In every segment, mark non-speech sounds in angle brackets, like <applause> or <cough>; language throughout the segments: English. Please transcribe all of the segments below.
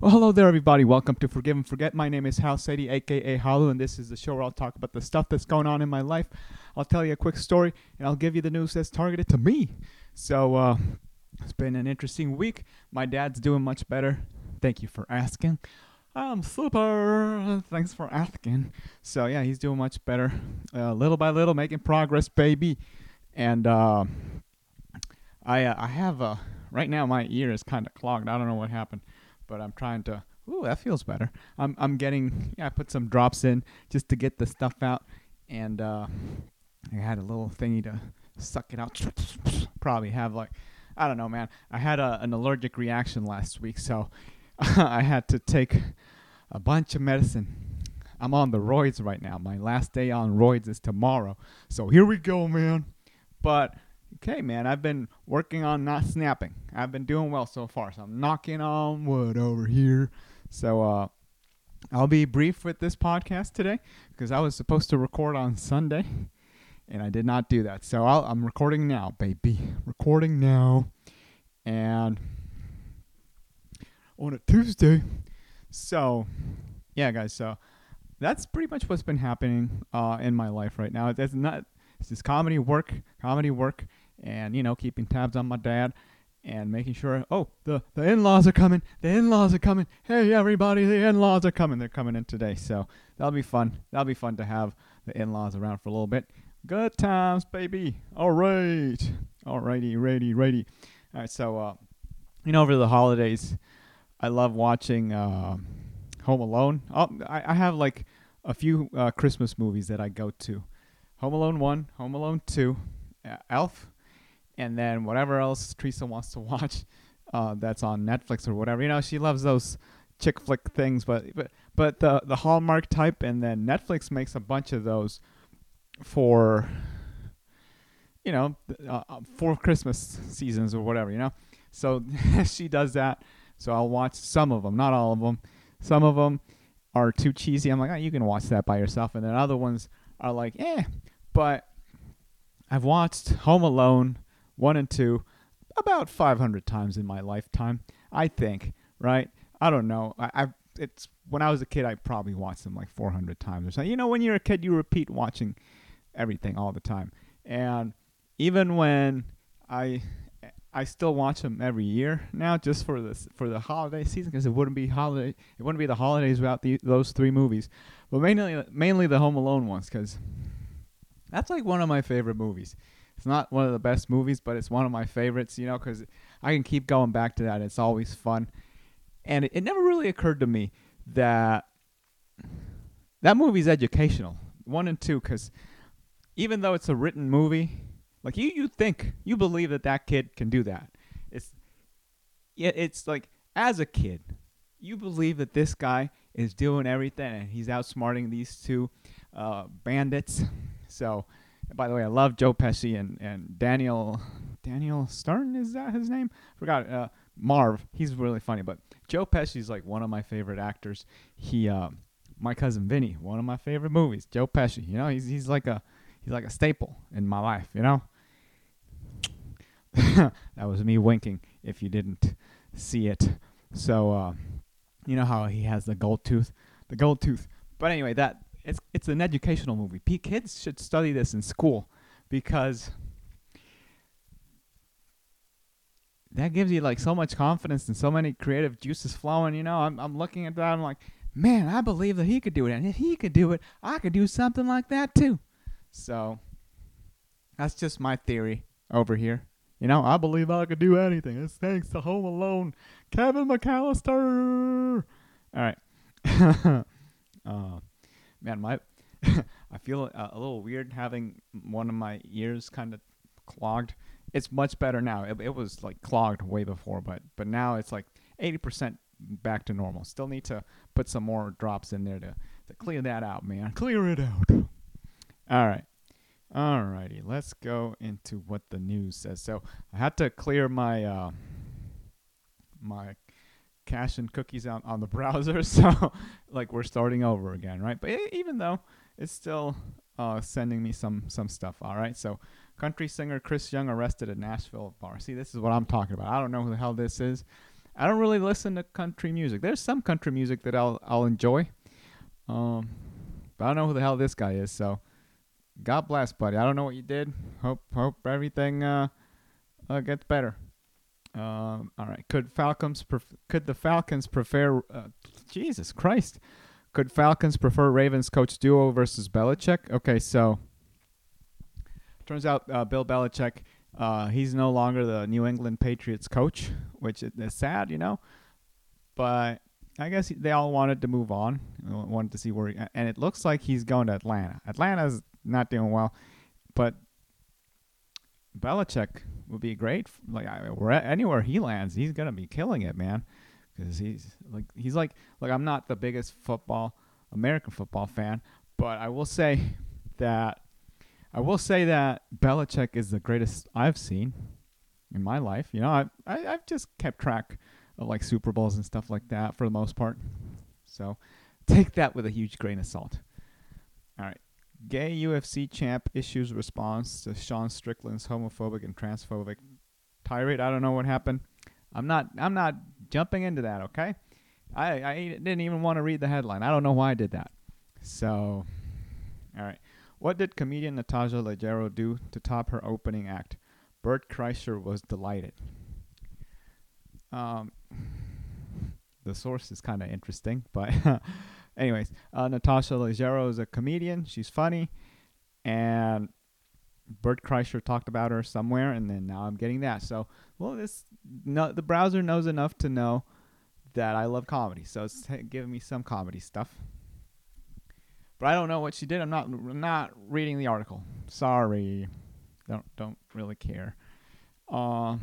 Well, hello there, everybody. Welcome to Forgive and Forget. My name is Hal Sadie, aka Khalu, and this is the show where I'll talk about the stuff that's going on in my life. I'll tell you a quick story, and I'll give you the news that's targeted to me. So, uh, it's been an interesting week. My dad's doing much better. Thank you for asking. I'm super. Thanks for asking. So, yeah, he's doing much better. Uh, little by little, making progress, baby. And uh, I, uh, I have uh, right now my ear is kind of clogged. I don't know what happened but I'm trying to. Ooh, that feels better. I'm I'm getting. Yeah, I put some drops in just to get the stuff out, and uh, I had a little thingy to suck it out. <laughs> Probably have like, I don't know, man. I had a, an allergic reaction last week, so <laughs> I had to take a bunch of medicine. I'm on the roids right now. My last day on roids is tomorrow. So here we go, man. But Okay, man, I've been working on not snapping. I've been doing well so far, so I'm knocking on wood over here. So, uh, I'll be brief with this podcast today because I was supposed to record on Sunday and I did not do that. So i am recording now, baby. Recording now. And on a Tuesday. So, yeah, guys. So that's pretty much what's been happening uh, in my life right now. It's not. It's just comedy work, comedy work, and you know keeping tabs on my dad and making sure oh the the in-laws are coming the in-laws are coming. Hey everybody the in-laws are coming. They're coming in today. So that'll be fun. That'll be fun to have the in-laws around for a little bit. Good times baby. All right. All righty righty righty. All right so uh you know over the holidays i love watching uh home alone. Oh, I, I have like a few uh, christmas movies that i go to home alone 1 home alone 2 uh, elf and then whatever else Teresa wants to <laughs> watch uh, that's on Netflix or whatever. You know, she loves those chick flick things, but but but the the Hallmark type, and then Netflix makes a bunch of those for you know uh, uh for Christmas seasons or whatever. You know, so <laughs> she does that. So I'll watch some of them, not all of them. Some of them are too cheesy. I'm like, oh, you can watch that by yourself, and then other ones are like, eh. But I've watched Home Alone one and two about 500 times in my lifetime, I think, right? I don't know. I, I it's when I was a kid, I probably watched them like 400 times or something. You know, when you're a kid, you repeat watching everything all the time. And even when I I still watch them every year now, just for this for the holiday season, because it wouldn't be holiday, it wouldn't be the holidays without the, those three movies. But mainly mainly the Home Alone ones, because that's like one of my favorite movies. It's not one of the best movies, but it's one of my favorites, you know, because I can keep going back to that. It's always fun. And it, it never really occurred to me that that movie's educational, one and two, because even though it's a written movie, like you, you think, you believe that that kid can do that. It's, yeah, it's like as a kid, you believe that this guy is doing everything and he's outsmarting these two uh, bandits. So by the way, I love Joe Pesci and, and Daniel Daniel Stern is that his name? Forgot uh, Marv. He's really funny, but Joe Pesci's like one of my favorite actors. He uh, my cousin Vinny, one of my favorite movies. Joe Pesci, you know, he's he's like a he's like a staple in my life, you know. <laughs> that was me winking if you didn't see it. So uh, you know how he has the gold tooth, the gold tooth. But anyway, that it's it's an educational movie. P- kids should study this in school because that gives you like so much confidence and so many creative juices flowing. You know, I'm I'm looking at that. I'm like, man, I believe that he could do it, and if he could do it, I could do something like that too. So that's just my theory over here. You know, I believe I could do anything. It's thanks to Home Alone, Kevin McAllister. All right. <laughs> uh, man, my <laughs> I feel a, a, little weird having one of my ears kind of clogged. It's much better now. It, it was like clogged way before, but but now it's like 80% back to normal. Still need to put some more drops in there to to clear that out, man. Clear it out. All right. Alrighty, let's go into what the news says. So I had to clear my uh, my cache and cookies on, on the <laughs> browser. So like we're starting over again, right? But even though it's still uh, sending me some some stuff. All right. So Country singer Chris Young arrested at Nashville bar. See, this is what I'm talking about. I don't know who the hell this is. I don't really listen to country music. There's some country music that I'll I'll enjoy. Um, but I don't know who the hell this guy is. So, God bless, buddy. I don't know what you did. Hope hope everything uh, uh gets better. Um, all right. Could Falcons pref- could the Falcons prefer? Uh, Jesus Christ. Could Falcons prefer Ravens coach duo versus Belichick? Okay, so turns out uh, Bill Belichick, uh, he's no longer the New England Patriots coach, which is sad, you know. But I guess they all wanted to move on, wanted to see where, he, and it looks like he's going to Atlanta. Atlanta's not doing well, but Belichick would be great. Like anywhere he lands, he's gonna be killing it, man because he's like he's like like I'm not the biggest football American football fan, but I will say that I will say that Belichick is the greatest I've seen in my life. You know, I, I I've just kept track of like Super Bowls and stuff like that for the most part. So take that with a huge grain of salt. Gay UFC champ issues response to Sean Strickland's homophobic and transphobic tirade. I don't know what happened. I'm not I'm not jumping into that, okay? I, I didn't even want to read the headline. I don't know why I did that. So, all right. What did comedian Natasha Leggero do to top her opening act? Bert Kreischer was delighted. Um, <sighs> the source is kind of interesting, but <laughs> anyways, uh, Natasha Leggero is a comedian. She's funny, and Bert Kreischer talked about her somewhere, and then now I'm getting that. So, well, this no, the browser knows enough to know that I love comedy, so it's giving me some comedy stuff. But I don't know what she did. I'm not not reading the article. Sorry, don't don't really care. Uh,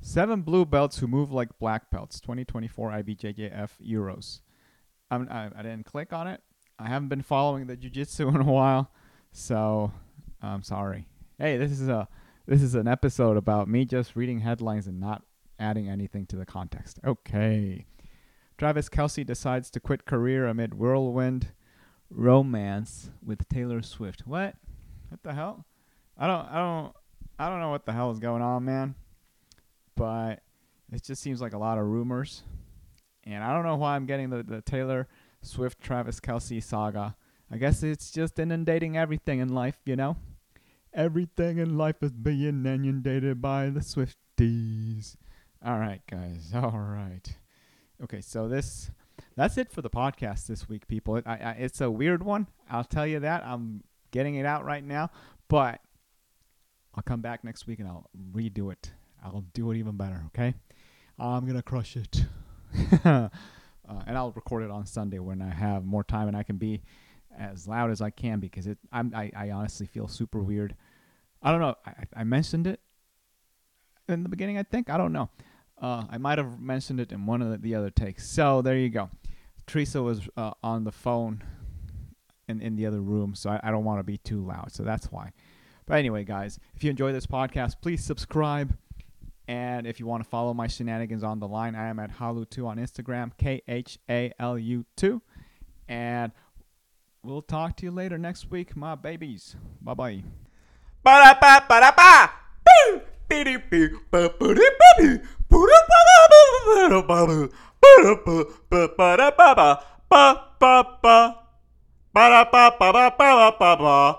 seven blue belts who move like black belts. 2024 IBJJF Euros. I'm, I I didn't click on it. I haven't been following the jujitsu <laughs> in a while, so I'm sorry. Hey, this is a this is an episode about me just reading headlines and not adding anything to the context. Okay. Travis Kelce decides to quit career amid whirlwind romance with Taylor Swift. What? What the hell? I don't I don't I don't know what the hell is going on, man. But it just seems like a lot of rumors. And I don't know why I'm getting the, the Taylor Swift Travis Kelce saga. I guess it's just inundating everything in life, you know? Everything in life is being inundated by the Swifties. All right, guys. <laughs> All right. Okay, so this that's it for the podcast this week, people. It, I, I, it's a weird one. I'll tell you that. I'm getting it out right now, but I'll come back next week and I'll redo it. I'll do it even better. Okay, I'm gonna crush it, <laughs> uh, and I'll record it on Sunday when I have more time and I can be as loud as I can because it. I'm, I I honestly feel super weird. I don't know. I, I mentioned it in the beginning. I think I don't know. Uh, I might have mentioned it in one of the, the other takes. So there you go. Teresa was uh, on the phone in in the other room, so I, I don't want to be too loud. So that's why. But anyway, guys, if you enjoy this podcast, please subscribe. And if you want to follow my shenanigans on the line, I am at Khalu2 on Instagram, K H A L U 2. And We'll talk to you later next week, my babies. Bye bye. Ba-da-ba-ba-da-ba! Ba-da-ba-ba-ba-ba-ba.